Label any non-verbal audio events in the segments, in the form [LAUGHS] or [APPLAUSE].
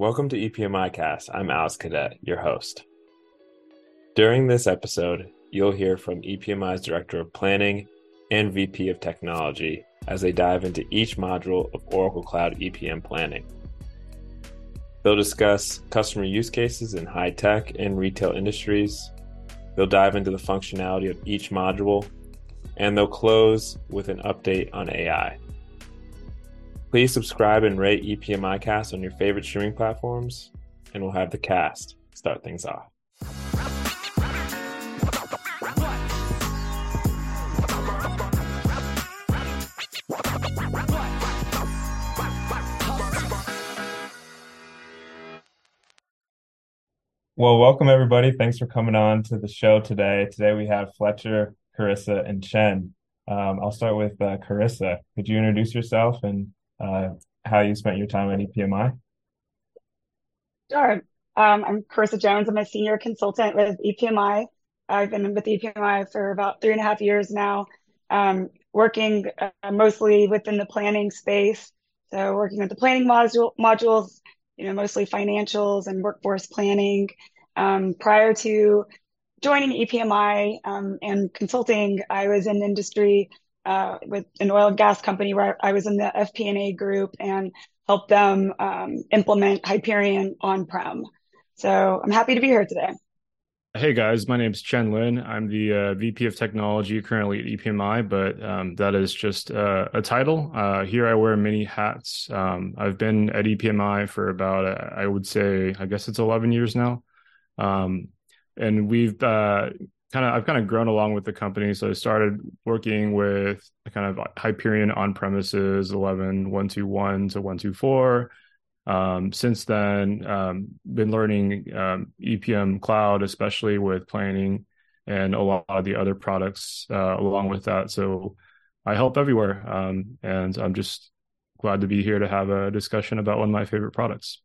Welcome to EPMI Cast. I'm Alex Cadet, your host. During this episode, you'll hear from EPMI's Director of Planning and VP of Technology as they dive into each module of Oracle Cloud EPM planning. They'll discuss customer use cases in high tech and retail industries. They'll dive into the functionality of each module, and they'll close with an update on AI. Please subscribe and rate EPMI Cast on your favorite streaming platforms, and we'll have the cast start things off. Well, welcome everybody. Thanks for coming on to the show today. Today we have Fletcher, Carissa, and Chen. Um, I'll start with uh, Carissa. Could you introduce yourself and uh, how you spent your time at EPMI? Sure. Um, I'm Carissa Jones. I'm a senior consultant with EPMI. I've been with EPMI for about three and a half years now, um, working uh, mostly within the planning space. So working with the planning module, modules, you know, mostly financials and workforce planning. Um, prior to joining EPMI um, and consulting, I was in industry uh, with an oil and gas company where I was in the FP&A group and helped them um, implement Hyperion on-prem. So I'm happy to be here today. Hey guys, my name is Chen Lin. I'm the uh, VP of Technology currently at EPMI, but um, that is just uh, a title. Uh, here I wear many hats. Um, I've been at EPMI for about, uh, I would say, I guess it's 11 years now. Um, and we've uh, kind of I've kind of grown along with the company. So I started working with kind of Hyperion on premises 11 121 to 124. Um, since then, um, been learning um, EPM cloud, especially with planning and a lot of the other products uh, along with that. So I help everywhere, um, and I'm just glad to be here to have a discussion about one of my favorite products.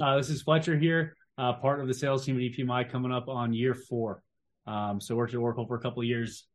Uh, this is Fletcher here, uh, part of the sales team at EPMI, coming up on year four. Um, so worked at Oracle for a couple of years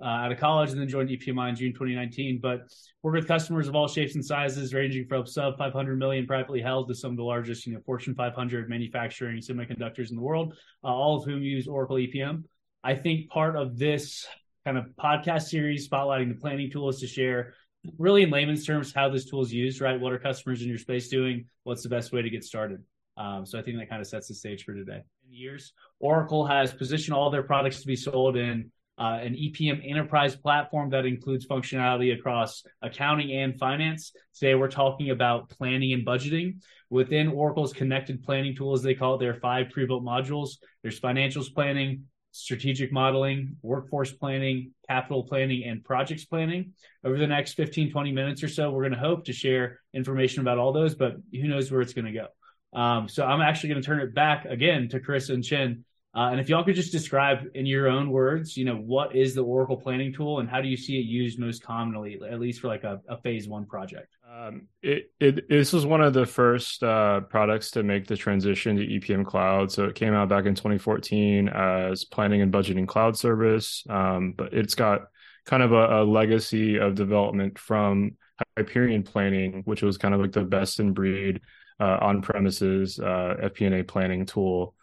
uh, out of college and then joined EPMI in June 2019. But worked with customers of all shapes and sizes, ranging from sub 500 million privately held to some of the largest, you know, Fortune 500 manufacturing semiconductors in the world, uh, all of whom use Oracle EPM. I think part of this kind of podcast series spotlighting the planning tool is to share really in layman's terms how this tool is used, right? What are customers in your space doing? What's the best way to get started? Um, so I think that kind of sets the stage for today. In years, Oracle has positioned all their products to be sold in uh, an EPM enterprise platform that includes functionality across accounting and finance. Today, we're talking about planning and budgeting. Within Oracle's connected planning tools, they call it their five pre-built modules. There's financials planning, strategic modeling, workforce planning, capital planning, and projects planning. Over the next 15, 20 minutes or so, we're going to hope to share information about all those, but who knows where it's going to go. Um, so I'm actually going to turn it back again to Chris and Chen. Uh, and if y'all could just describe in your own words, you know, what is the Oracle planning tool and how do you see it used most commonly, at least for like a, a phase one project? Um, it, it, this was one of the first uh, products to make the transition to EPM Cloud. So it came out back in 2014 as planning and budgeting cloud service, um, but it's got kind of a, a legacy of development from Hyperion planning, which was kind of like the best in breed uh, on premises uh, FP&A planning tool.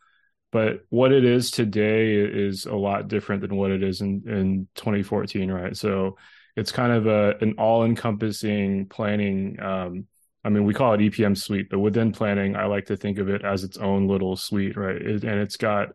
But what it is today is a lot different than what it is in, in 2014, right? So it's kind of a an all encompassing planning. Um, I mean, we call it EPM suite, but within planning, I like to think of it as its own little suite, right? It, and it's got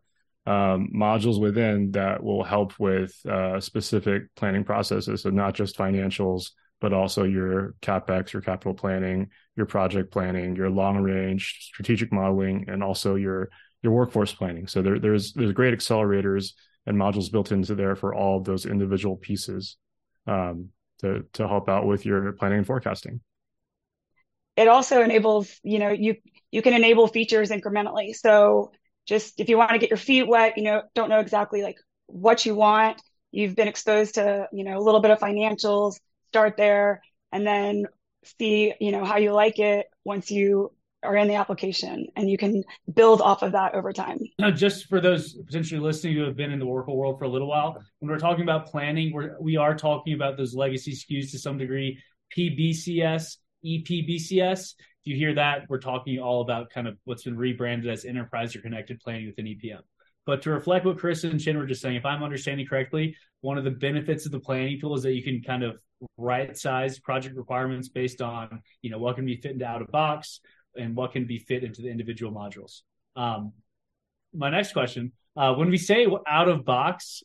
um, modules within that will help with uh, specific planning processes. So not just financials, but also your capex, your capital planning, your project planning, your long range strategic modeling, and also your your workforce planning. So there, there's there's great accelerators and modules built into there for all of those individual pieces um, to to help out with your planning and forecasting. It also enables, you know, you you can enable features incrementally. So just if you want to get your feet wet, you know, don't know exactly like what you want. You've been exposed to, you know, a little bit of financials, start there and then see, you know, how you like it once you are in the application and you can build off of that over time. Now, just for those potentially listening who have been in the Oracle world for a little while, when we're talking about planning, we're, we are talking about those legacy SKUs to some degree, PBCS, EPBCS. if you hear that, we're talking all about kind of what's been rebranded as enterprise or connected planning within EPM. But to reflect what Chris and Chen were just saying, if I'm understanding correctly, one of the benefits of the planning tool is that you can kind of right size project requirements based on, you know, what can be fit into out of box and what can be fit into the individual modules. Um, my next question, uh, when we say out of box,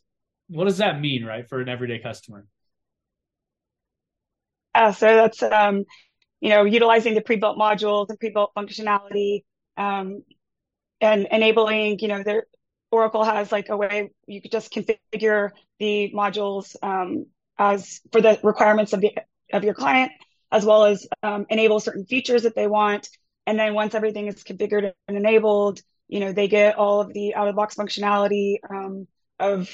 what does that mean, right, for an everyday customer? Uh, so that's um, you know utilizing the pre-built modules and pre-built functionality um, and enabling you know their Oracle has like a way you could just configure the modules um, as for the requirements of the of your client, as well as um, enable certain features that they want. And then once everything is configured and enabled, you know they get all of the out of box functionality um, of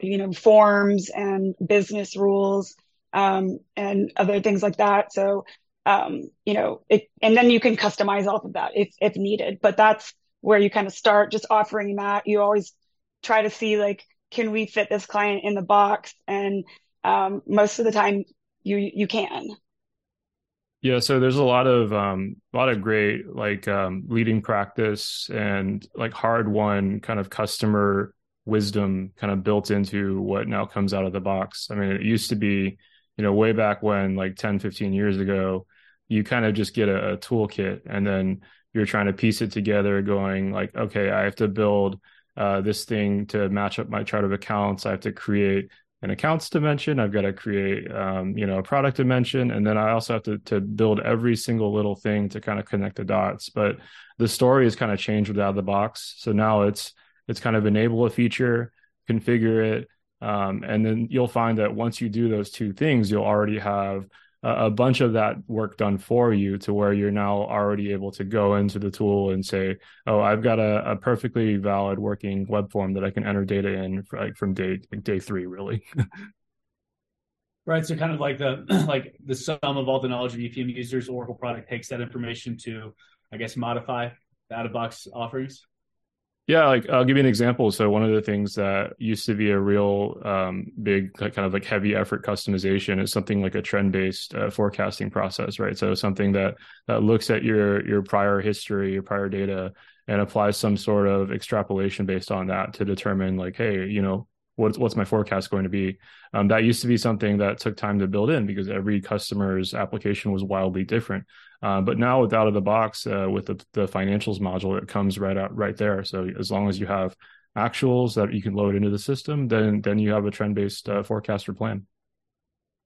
you know forms and business rules um, and other things like that. So um, you know it, and then you can customize off of that if if needed. But that's where you kind of start just offering that. You always try to see like, can we fit this client in the box? And um, most of the time, you you can. Yeah, so there's a lot of um, a lot of great like um, leading practice and like hard won kind of customer wisdom kind of built into what now comes out of the box. I mean, it used to be, you know, way back when, like 10, 15 years ago, you kind of just get a, a toolkit and then you're trying to piece it together going like okay i have to build uh, this thing to match up my chart of accounts. I have to create an accounts dimension. I've got to create um, you know a product dimension. And then i also have to, to build every single little thing to kind of connect the dots. But the story has kind of changed with out of the box. So now it's it's kind of enable a feature configure it um, and then you'll find that once you do those two things you'll already have a bunch of that work done for you to where you're now already able to go into the tool and say, oh, I've got a, a perfectly valid working web form that I can enter data in for, like from day day three, really. [LAUGHS] right. So kind of like the [CLEARS THROAT] like the sum of all the knowledge of EPM users, Oracle product takes that information to, I guess, modify the out of box offerings. Yeah, like I'll give you an example. So one of the things that used to be a real um, big kind of like heavy effort customization is something like a trend based uh, forecasting process, right? So something that that looks at your your prior history, your prior data, and applies some sort of extrapolation based on that to determine like, hey, you know, what's what's my forecast going to be? Um, that used to be something that took time to build in because every customer's application was wildly different. Uh, but now with out of the box uh, with the, the financials module, it comes right out right there. So as long as you have actuals that you can load into the system, then then you have a trend based uh, forecaster plan.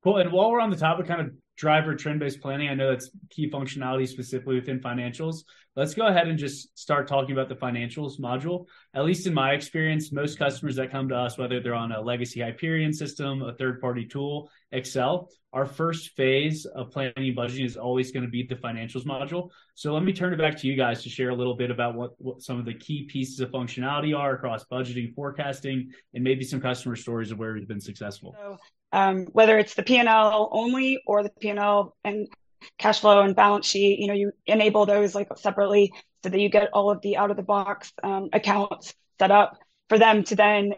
Cool. And while we're on the topic, of kind of driver trend based planning, I know that's key functionality specifically within financials. Let's go ahead and just start talking about the financials module. At least in my experience, most customers that come to us, whether they're on a legacy Hyperion system, a third party tool, Excel, our first phase of planning budgeting is always going to be the financials module. So let me turn it back to you guys to share a little bit about what, what some of the key pieces of functionality are across budgeting, forecasting, and maybe some customer stories of where we've been successful. So um, whether it's the P&L only or the P&L and cash flow and balance sheet, you know, you enable those like separately so that you get all of the out of the box um, accounts set up for them to then,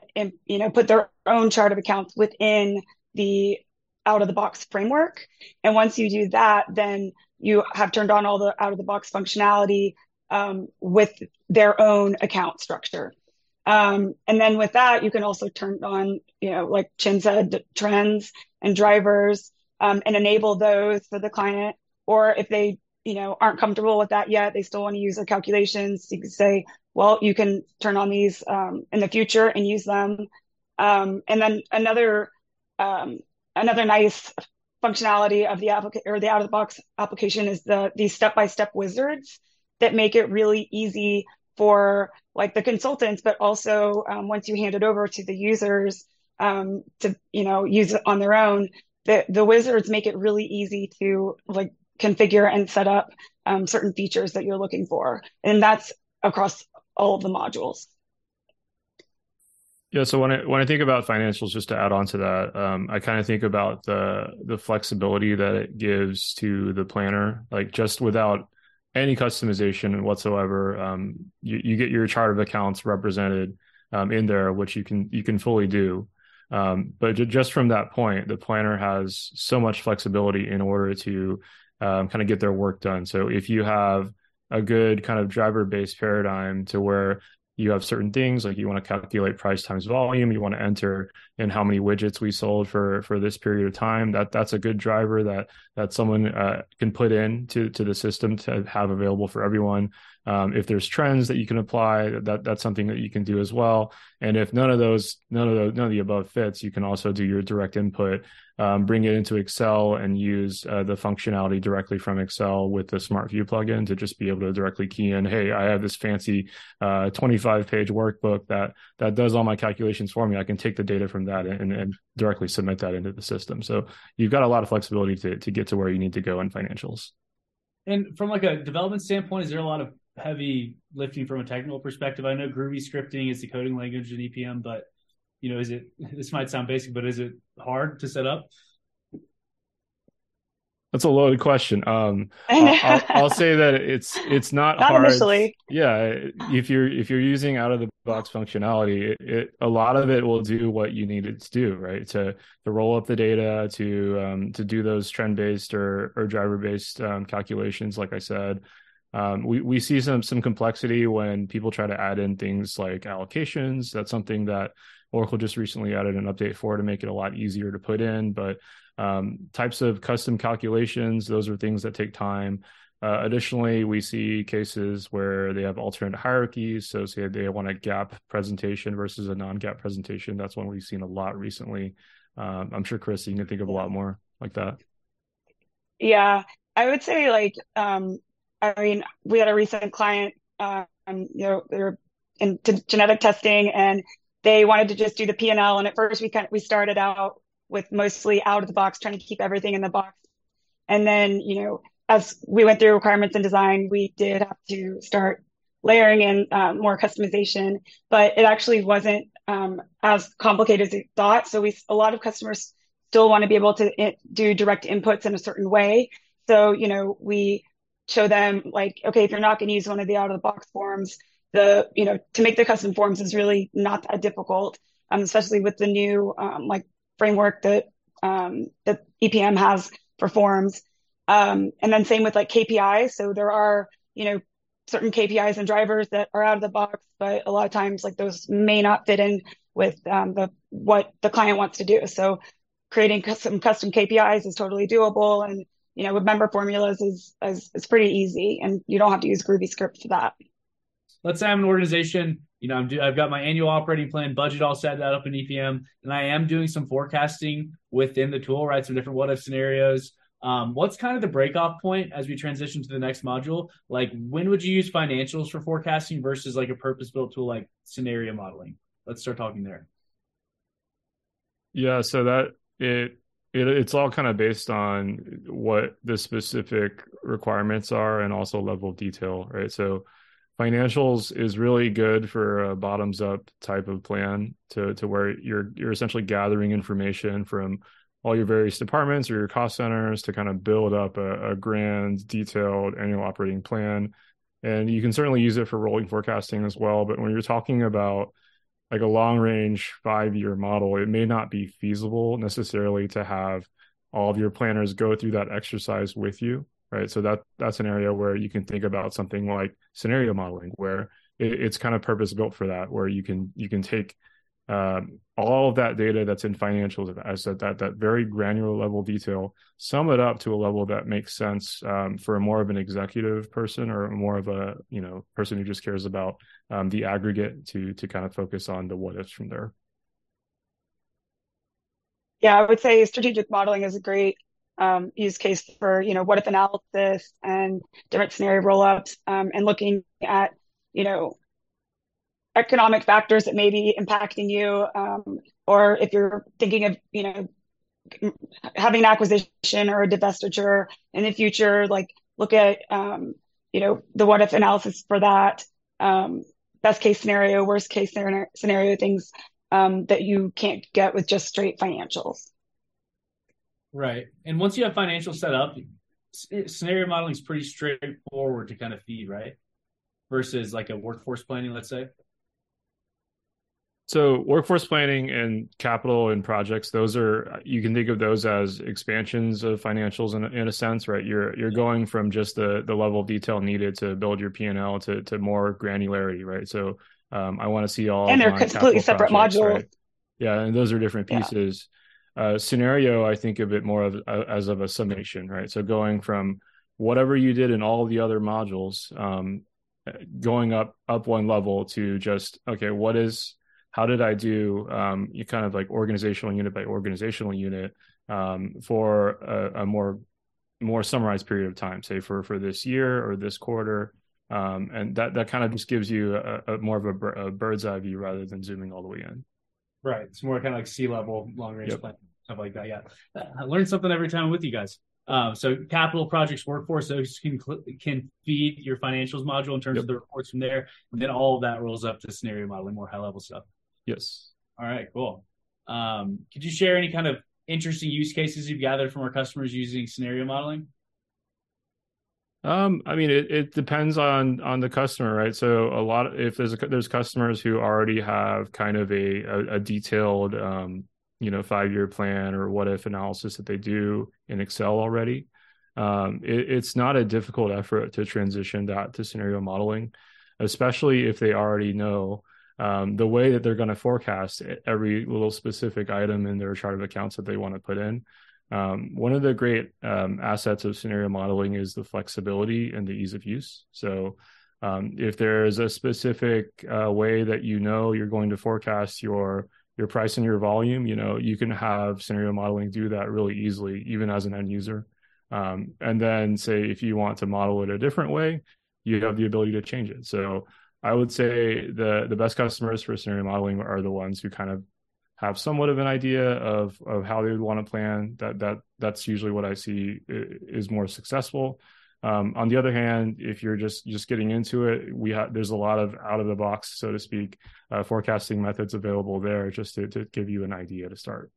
you know, put their own chart of accounts within the out of the box framework. And once you do that, then you have turned on all the out of the box functionality um, with their own account structure. Um, and then with that, you can also turn on, you know, like Chen said, trends and drivers um, and enable those for the client. Or if they, you know, aren't comfortable with that yet, they still want to use their calculations. You can say, well, you can turn on these um, in the future and use them. Um, and then another um, another nice functionality of the application or the out of the box application is the these step by step wizards that make it really easy for like the consultants, but also um, once you hand it over to the users um, to you know use it on their own, the the wizards make it really easy to like configure and set up um, certain features that you're looking for, and that's across all of the modules. Yeah, so when I when I think about financials, just to add on to that, um, I kind of think about the the flexibility that it gives to the planner, like just without any customization whatsoever. Um, you, you, get your chart of accounts represented um, in there, which you can you can fully do. Um, but just from that point, the planner has so much flexibility in order to um, kind of get their work done. So if you have a good kind of driver based paradigm to where you have certain things like you want to calculate price times volume you want to enter in how many widgets we sold for for this period of time that that's a good driver that that someone uh, can put in to to the system to have available for everyone. Um, if there's trends that you can apply that that's something that you can do as well. And if none of those none of the none of the above fits you can also do your direct input um, bring it into Excel and use uh, the functionality directly from Excel with the Smart View plugin to just be able to directly key in, hey, I have this fancy uh, 25 page workbook that that does all my calculations for me. I can take the data from that and, and directly submit that into the system. So you've got a lot of flexibility to to get to where you need to go in financials. And from like a development standpoint, is there a lot of heavy lifting from a technical perspective? I know Groovy scripting is the coding language in EPM, but you know, is it, [LAUGHS] this might sound basic, but is it hard to set up? That's a loaded question. Um, [LAUGHS] I'll, I'll, I'll, say that it's it's not, not hard. Initially. Yeah, if you're if you're using out of the box functionality, it, it, a lot of it will do what you need it to do, right? To to roll up the data, to um, to do those trend based or or driver based um, calculations. Like I said, um, we we see some some complexity when people try to add in things like allocations. That's something that Oracle just recently added an update for to make it a lot easier to put in. But um, types of custom calculations, those are things that take time. Uh, additionally, we see cases where they have alternate hierarchies. So, say they want a GAAP presentation versus a non GAAP presentation. That's one we've seen a lot recently. Um, I'm sure, Chris, you can think of a lot more like that. Yeah, I would say, like, um, I mean, we had a recent client, um, you know, they're in genetic testing and they wanted to just do the P&L. And at first we kind of, we started out with mostly out of the box, trying to keep everything in the box. And then, you know, as we went through requirements and design, we did have to start layering in uh, more customization, but it actually wasn't um, as complicated as we thought. So we, a lot of customers still want to be able to it, do direct inputs in a certain way. So, you know, we show them like, okay, if you're not going to use one of the out of the box forms, the you know to make the custom forms is really not that difficult, um, especially with the new um, like framework that um, that EPM has for forms. Um, and then same with like KPIs. So there are you know certain KPIs and drivers that are out of the box, but a lot of times like those may not fit in with um, the what the client wants to do. So creating custom custom KPIs is totally doable, and you know with member formulas is is, is pretty easy, and you don't have to use Groovy script for that let's say I'm an organization, you know, I'm do, I've got my annual operating plan budget all set that up in EPM, and I am doing some forecasting within the tool, right? Some different what if scenarios. Um, what's kind of the breakoff point as we transition to the next module? Like, when would you use financials for forecasting versus like a purpose built tool like scenario modeling? Let's start talking there. Yeah, so that it it, it's all kind of based on what the specific requirements are and also level of detail, right? So financials is really good for a bottoms up type of plan to to where you're you're essentially gathering information from all your various departments or your cost centers to kind of build up a, a grand detailed annual operating plan. And you can certainly use it for rolling forecasting as well but when you're talking about like a long range five year model it may not be feasible necessarily to have all of your planners go through that exercise with you right? So that that's an area where you can think about something like scenario modeling, where it, it's kind of purpose built for that, where you can you can take um, all of that data that's in financials as that, that that very granular level detail, sum it up to a level that makes sense um, for more of an executive person or more of a you know person who just cares about um, the aggregate to to kind of focus on the what ifs from there. Yeah, I would say strategic modeling is a great um, use case for you know what if analysis and different scenario rollups um, and looking at you know economic factors that may be impacting you um, or if you're thinking of you know having an acquisition or a divestiture in the future like look at um, you know the what if analysis for that um, best case scenario worst case scenario, things um, that you can't get with just straight financials Right. And once you have financial set up, scenario modeling is pretty straightforward to kind of feed, right? Versus like a workforce planning, let's say. So workforce planning and capital and projects, those are you can think of those as expansions of financials in, in a sense, right? You're you're going from just the the level of detail needed to build your P and L to to more granularity, right? So um, I want to see all and they're completely separate projects, modules. Right? Yeah, and those are different pieces. Yeah. Uh, scenario, I think of it more of uh, as of a summation, right? So going from whatever you did in all the other modules, um, going up up one level to just okay, what is how did I do um, you kind of like organizational unit by organizational unit um, for a, a, more more summarized period of time, say for for this year or this quarter, um, and that that kind of just gives you a, a more of a, a, bird's eye view rather than zooming all the way in. Right, it's more kind of like C-level long range yep. plan stuff like that. Yeah, I learn something every time with you guys. Um, so capital projects workforce those can can feed your financials module in terms yep. of the reports from there, and then all of that rolls up to scenario modeling, more high level stuff. Yes. All right, cool. Um, could you share any kind of interesting use cases you've gathered from our customers using scenario modeling? Um, I mean, it, it depends on on the customer, right? So a lot of, if there's a, there's customers who already have kind of a a, a detailed um, you know five year plan or what if analysis that they do in Excel already. Um, it, it's not a difficult effort to transition that to scenario modeling, especially if they already know um, the way that they're going to forecast every little specific item in their chart of accounts that they want to put in. Um, one of the great um, assets of scenario modeling is the flexibility and the ease of use. So, um, if there's a specific uh, way that you know you're going to forecast your your price and your volume, you know you can have scenario modeling do that really easily, even as an end user. Um, and then, say if you want to model it a different way, you have the ability to change it. So I would say the the best customers for scenario modeling are the ones who kind of have somewhat of an idea of of how they would want to plan. That that that's usually what I see is more successful. Um, on the other hand, if you're just just getting into it, we have there's a lot of out of the box, so to speak, uh, forecasting methods available there just to to give you an idea to start.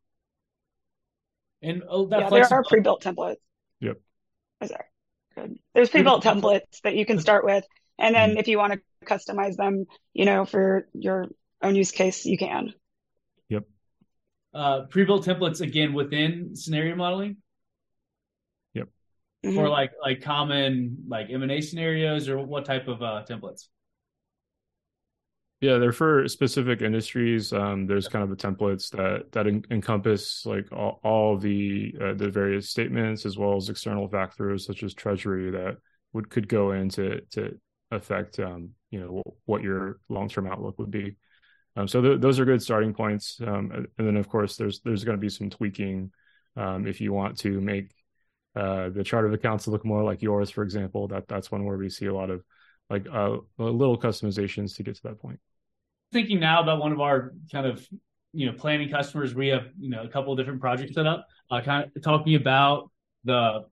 And oh, yeah, there are pre-built templates. Yep. Is there? Good. There's pre-built templates that you can start with, and then mm-hmm. if you want to customize them, you know, for your own use case, you can. Yep. Uh, pre-built templates again within scenario modeling. Yep. For mm-hmm. like like common like M and A scenarios, or what type of uh, templates? Yeah, they're for specific industries. Um, there's kind of the templates that that en- encompass like all, all the uh, the various statements as well as external factors such as treasury that would could go into to affect um, you know what your long term outlook would be. Um, so th- those are good starting points. Um, and then of course there's there's going to be some tweaking um, if you want to make uh, the chart of accounts look more like yours, for example. That that's one where we see a lot of like uh, little customizations to get to that point. Thinking now about one of our kind of you know planning customers, we have you know a couple of different projects set up, uh, kind of talking about the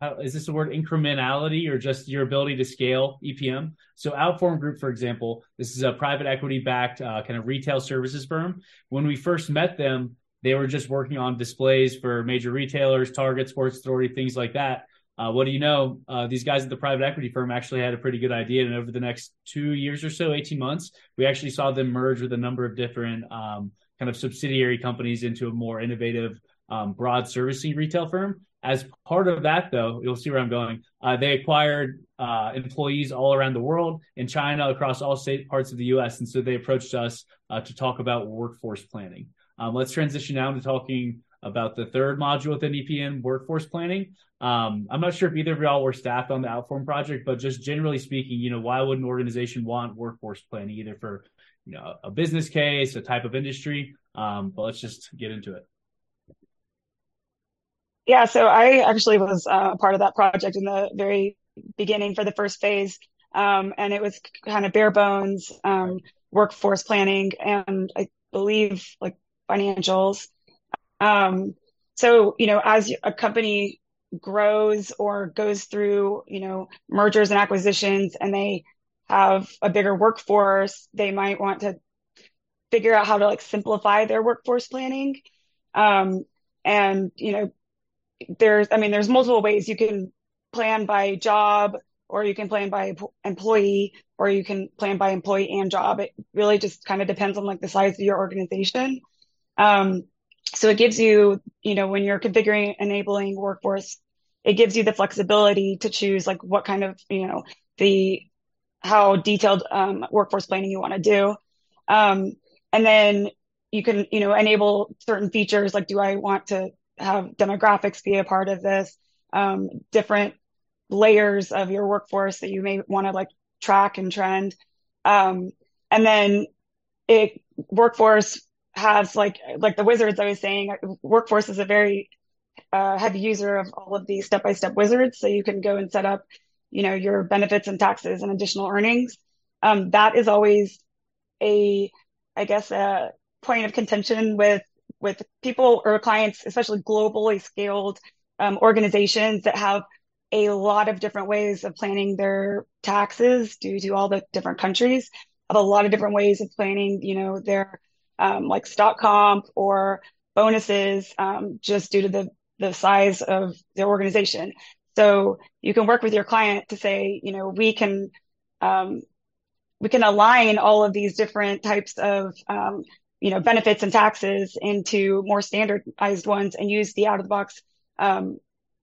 how, is this the word incrementality or just your ability to scale EPM? So Outform Group, for example, this is a private equity backed uh, kind of retail services firm. When we first met them, they were just working on displays for major retailers, Target, Sports Authority, things like that. Uh, what do you know? Uh, these guys at the private equity firm actually had a pretty good idea. And over the next two years or so, 18 months, we actually saw them merge with a number of different um, kind of subsidiary companies into a more innovative, um, broad servicing retail firm. As part of that, though, you'll see where I'm going. Uh, they acquired uh, employees all around the world in China, across all state parts of the U.S., and so they approached us uh, to talk about workforce planning. Um, let's transition now to talking about the third module within EPM, workforce planning. Um, I'm not sure if either of y'all were staffed on the Outform project, but just generally speaking, you know, why would an organization want workforce planning, either for you know a business case, a type of industry? Um, but let's just get into it. Yeah, so I actually was uh, a part of that project in the very beginning for the first phase. Um, and it was kind of bare bones um, workforce planning and I believe like financials. Um, so, you know, as a company grows or goes through, you know, mergers and acquisitions and they have a bigger workforce, they might want to figure out how to like simplify their workforce planning. Um, and, you know, there's, I mean, there's multiple ways you can plan by job, or you can plan by employee, or you can plan by employee and job. It really just kind of depends on like the size of your organization. Um, so it gives you, you know, when you're configuring enabling workforce, it gives you the flexibility to choose like what kind of, you know, the how detailed um, workforce planning you want to do. Um, and then you can, you know, enable certain features like, do I want to have demographics be a part of this? Um, different layers of your workforce that you may want to like track and trend. Um, and then it workforce has like like the wizards I was saying, workforce is a very uh, heavy user of all of these step by step wizards. So you can go and set up, you know, your benefits and taxes and additional earnings. Um, that is always a, I guess, a point of contention with with people or clients, especially globally scaled um, organizations that have a lot of different ways of planning their taxes due to all the different countries, have a lot of different ways of planning, you know, their um, like stock comp or bonuses um, just due to the the size of the organization. So you can work with your client to say, you know, we can um, we can align all of these different types of um, you know benefits and taxes into more standardized ones and use the out of the box um,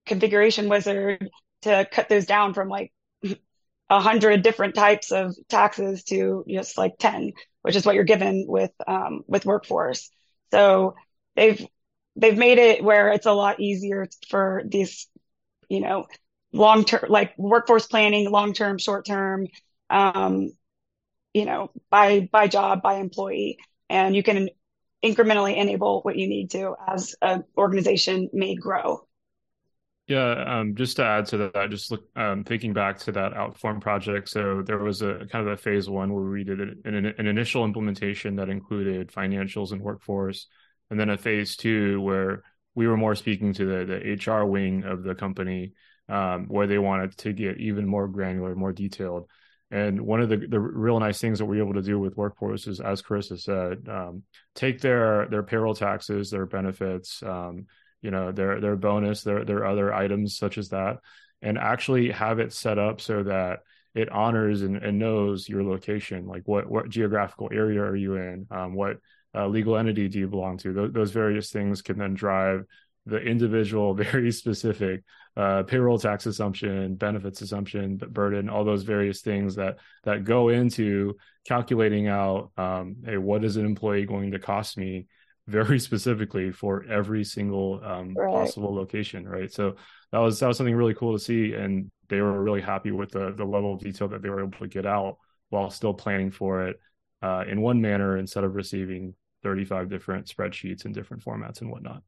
configuration wizard to cut those down from like a hundred different types of taxes to just like 10, which is what you're given with, um, with workforce. So they've, they've made it where it's a lot easier for these, you know, long term, like workforce planning, long term, short term, um, you know, by, by job, by employee. And you can incrementally enable what you need to as an organization may grow. Yeah, um, just to add to that, just look, um, thinking back to that Outform project. So there was a kind of a phase one where we did an, an, initial implementation that included financials and workforce, and then a phase two where we were more speaking to the the HR wing of the company, um, where they wanted to get even more granular, more detailed. And one of the, the real nice things that we're able to do with workforce is, as Carissa said, um, take their their payroll taxes, their benefits, um, you know their their bonus their their other items such as that and actually have it set up so that it honors and, and knows your location. Like what what geographical area are you in? Um, what uh, legal entity do you belong to? Those, those various things can then drive the individual [LAUGHS] very specific uh, payroll tax assumption benefits assumption burden all those various things that that go into calculating out um, hey what is an employee going to cost me very [LAUGHS] specifically for every single um, right. possible location, right? So that was that was something really cool to see, and they were really happy with the the level of detail that they were able to get out while still planning for it uh, in one manner instead of receiving 35 different spreadsheets in different formats and whatnot.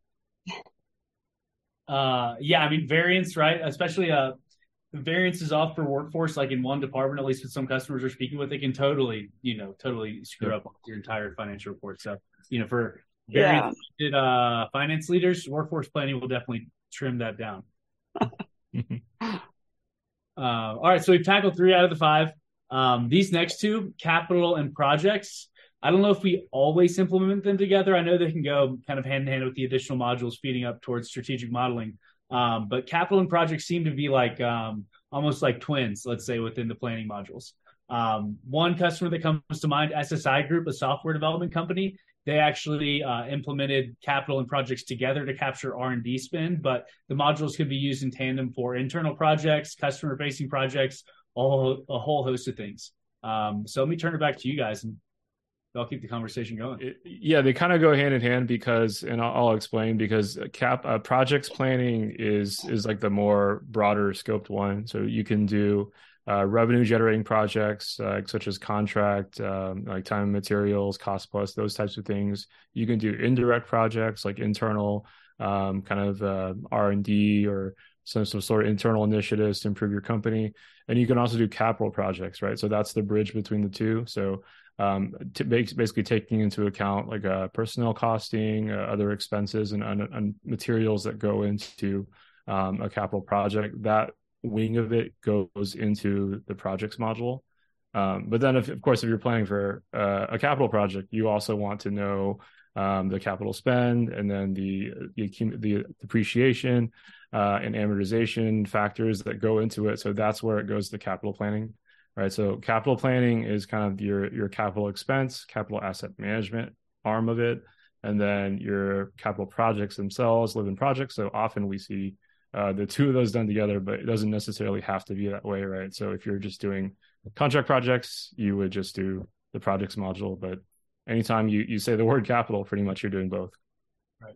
Uh, yeah, I mean variance, right? Especially uh, variance is off for workforce, like in one department, at least with some customers are speaking with, they can totally, you know, totally screw yeah. up your entire financial report. So, you know, for very yeah. uh, finance leaders, workforce planning will definitely trim that down. [LAUGHS] uh, all right, so we've tackled three out of the five. Um, these next two, capital and projects, I don't know if we always implement them together. I know they can go kind of hand in hand with the additional modules feeding up towards strategic modeling. Um, but capital and projects seem to be like um, almost like twins, let's say, within the planning modules. Um, one customer that comes to mind, SSI Group, a software development company, they actually uh, implemented capital and projects together to capture r&d spend but the modules could be used in tandem for internal projects customer facing projects all a whole host of things um, so let me turn it back to you guys and I'll keep the conversation going. It, yeah, they kind of go hand in hand because, and I'll, I'll explain because cap uh, projects planning is is like the more broader scoped one. So you can do uh, revenue generating projects uh, such as contract, um, like time and materials, cost plus, those types of things. You can do indirect projects like internal um, kind of uh, R and D or some some sort of internal initiatives to improve your company. And you can also do capital projects, right? So that's the bridge between the two. So um, to basically taking into account like uh, personnel costing, uh, other expenses, and, and, and, materials that go into um, a capital project. That wing of it goes into the projects module. Um, but then, if, of course, if you're planning for uh, a capital project, you also want to know um, the capital spend and then the the, the depreciation, uh, and amortization factors that go into it. So that's where it goes to capital planning, right? So capital planning is kind of your your capital expense, capital asset management arm of it, and then your capital projects themselves, live in projects. So often we see uh, the two of those done together, but it doesn't necessarily have to be that way, right? So if you're just doing contract projects, you would just do the projects module. But anytime you you say the word capital, pretty much you're doing both. Right.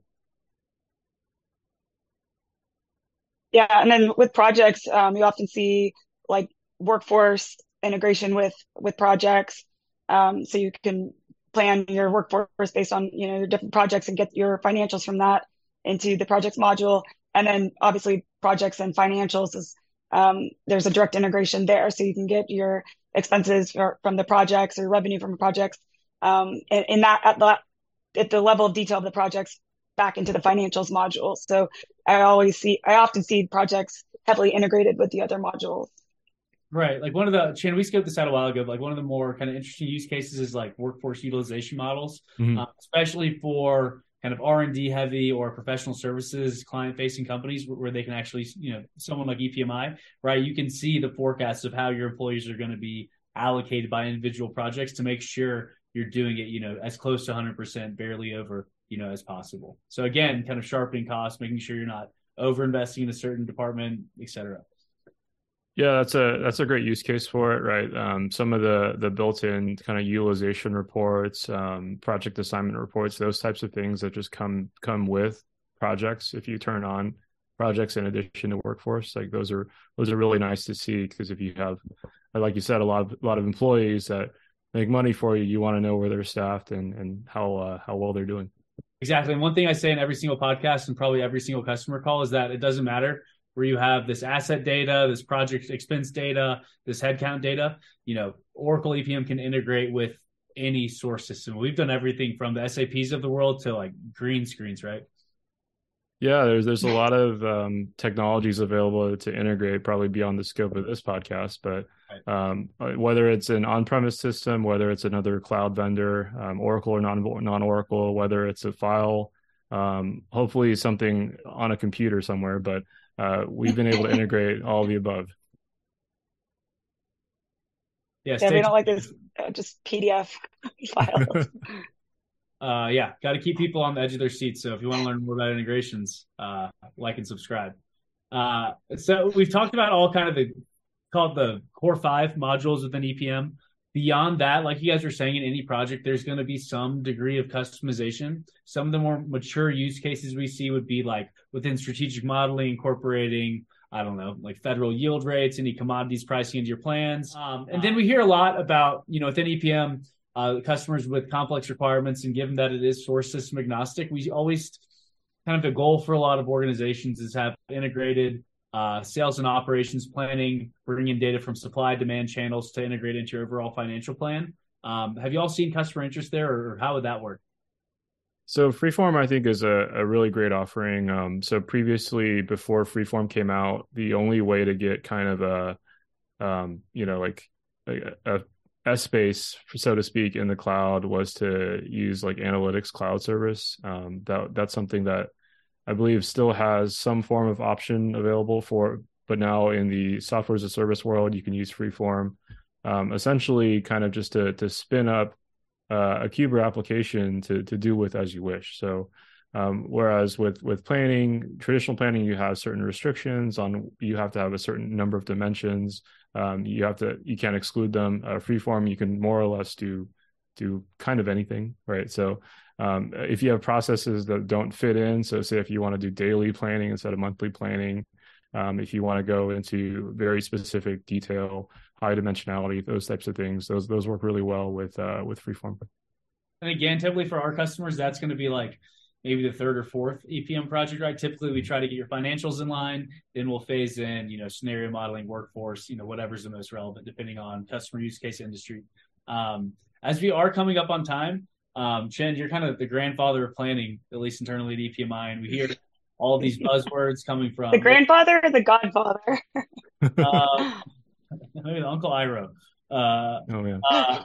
Yeah, and then with projects, um, you often see like workforce integration with with projects, um, so you can plan your workforce based on you know your different projects and get your financials from that into the projects module and then obviously projects and financials is um, there's a direct integration there. So you can get your expenses for, from the projects or revenue from the projects um, in, in that at the, at the level of detail of the projects back into the financials module. So I always see, I often see projects heavily integrated with the other modules. Right. Like one of the, Chan, we scoped this out a while ago, like one of the more kind of interesting use cases is like workforce utilization models, mm-hmm. uh, especially for kind of r&d heavy or professional services client facing companies where they can actually you know someone like epmi right? You can see the forecasts of how your employees are going to be allocated by individual projects to make sure you're doing it you know as close to 100% barely over you know as possible. So again kind of sharpening costs making sure you're not over investing in a certain department et cetera yeah, that's a that's a great use case for it, right? Um, some of the the built-in kind of utilization reports, um, project assignment reports, those types of things that just come come with projects. If you turn on projects in addition to workforce, like those are those are really nice to see because if you have, like you said, a lot of a lot of employees that make money for you, you want to know where they're staffed and and how uh, how well they're doing. Exactly. And one thing I say in every single podcast and probably every single customer call is that it doesn't matter where you have this asset data, this project expense data, this headcount data, you know, Oracle EPM can integrate with any source system. We've done everything from the SAPs of the world to like green screens, right? Yeah, there's there's a lot of um, technologies available to integrate, probably beyond the scope of this podcast. But um, whether it's an on-premise system, whether it's another cloud vendor, um, Oracle or non non Oracle, whether it's a file, um, hopefully something on a computer somewhere. But uh, we've been able to integrate all the above. Yeah, yeah we don't like this uh, just PDF [LAUGHS] files. uh, yeah, got to keep people on the edge of their seats. So if you want to learn more about integrations, uh, like and subscribe. Uh, so we've talked about all kind of the called the core five modules within EPM. Beyond that, like you guys were saying, in any project, there's going to be some degree of customization. Some of the more mature use cases we see would be like within strategic modeling, incorporating, I don't know, like federal yield rates, any commodities pricing into your plans. Um, and then we hear a lot about, you know, within EPM, uh, customers with complex requirements. And given that it is source system agnostic, we always kind of the goal for a lot of organizations is have integrated uh, sales and operations planning, bringing in data from supply demand channels to integrate into your overall financial plan. Um, have you all seen customer interest there, or how would that work? So Freeform, I think, is a, a really great offering. Um, so previously, before Freeform came out, the only way to get kind of a, um, you know, like a, space, so to speak, in the cloud was to use like analytics cloud service. Um, that that's something that I believe still has some form of option available for, but now in the software as a service world, you can use Freeform, um, essentially, kind of just to to spin up uh, a Kuber application to to do with as you wish. So, um, whereas with with planning, traditional planning, you have certain restrictions on you have to have a certain number of dimensions. Um, you have to you can't exclude them. Uh, Freeform, you can more or less do do kind of anything, right? So um, if you have processes that don't fit in, so say if you want to do daily planning instead of monthly planning, um, if you want to go into very specific detail, high dimensionality, those types of things, those those work really well with uh, with Freeform. And again, typically for our customers, that's going to be like maybe the third or fourth EPM project, right? Typically, we try to get your financials in line, then we'll phase in, you know, scenario modeling, workforce, you know, whatever's the most relevant, depending on customer use case, industry. Um, as we are coming up on time, um, Chen, you're kind of the grandfather of planning, at least internally at EPMI, and we hear all these [LAUGHS] buzzwords coming from the grandfather or the godfather. [LAUGHS] uh, [LAUGHS] maybe Uncle Iroh. Uh, oh yeah. Uh,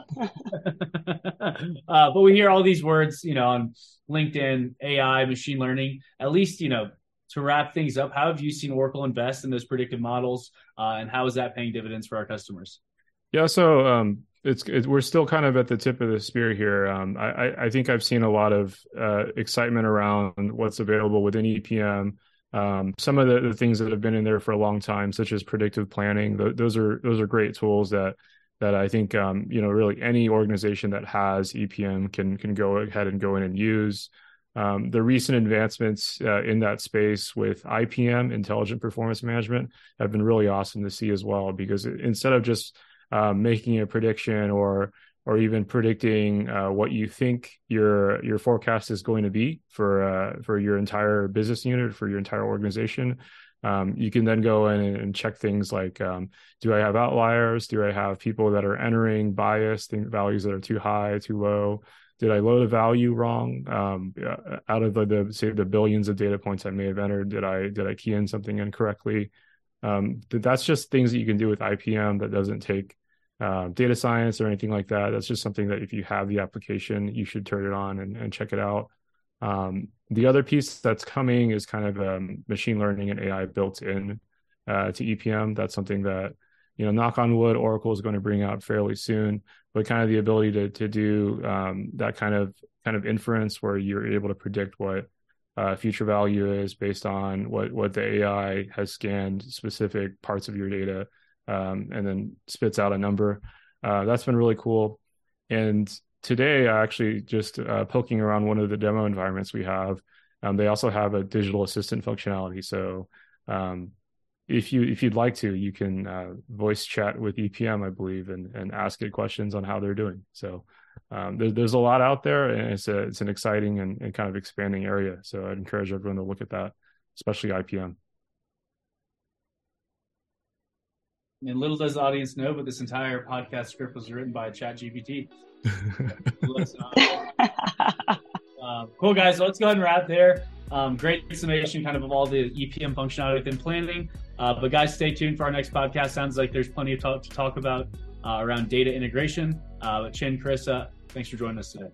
uh, but we hear all these words, you know, on LinkedIn, AI, machine learning. At least you know to wrap things up, how have you seen Oracle invest in those predictive models, uh, and how is that paying dividends for our customers? Yeah, so um, it's it, we're still kind of at the tip of the spear here. Um, I, I think I've seen a lot of uh, excitement around what's available within EPM. Um, some of the, the, things that have been in there for a long time, such as predictive planning, th- those are those are great tools that that I think um, you know really any organization that has EPM can can go ahead and go in and use. Um, the recent advancements uh, in that space with IPM, Intelligent Performance Management, have been really awesome to see as well. Because instead of just uh, making a prediction or or even predicting uh, what you think your your forecast is going to be for uh, for your entire business unit for your entire organization. Um, you can then go in and check things like um, do I have outliers? Do I have people that are entering biased values that are too high, too low? Did I load a value wrong? Um, out of the, the, say the billions of data points I may have entered, did I did I key in something incorrectly? Um, that's just things that you can do with IPM that doesn't take uh, data science or anything like that. That's just something that if you have the application, you should turn it on and, and check it out. Um, the other piece that's coming is kind of um, machine learning and AI built in uh, to EPM. That's something that you know, knock on wood, Oracle is going to bring out fairly soon. But kind of the ability to to do um, that kind of kind of inference where you're able to predict what uh, future value is based on what what the AI has scanned specific parts of your data um, and then spits out a number. Uh, that's been really cool. And today, I actually just uh, poking around one of the demo environments we have. Um, they also have a digital assistant functionality. So um, if you if you'd like to, you can uh, voice chat with EPM, I believe, and and ask it questions on how they're doing. So um, there, there's a lot out there, and it's a it's an exciting and, and kind of expanding area. So I'd encourage everyone to look at that, especially IPM. And little does the audience know, but this entire podcast script was written by ChatGPT. uh, [LAUGHS] cool, guys. So let's go ahead and wrap there. Um, great summation, kind of of all the EPM functionality within planning. Uh, but guys, stay tuned for our next podcast. Sounds like there's plenty of talk to talk about uh, around data integration. Uh, but Chen, Chris, thanks for joining us today.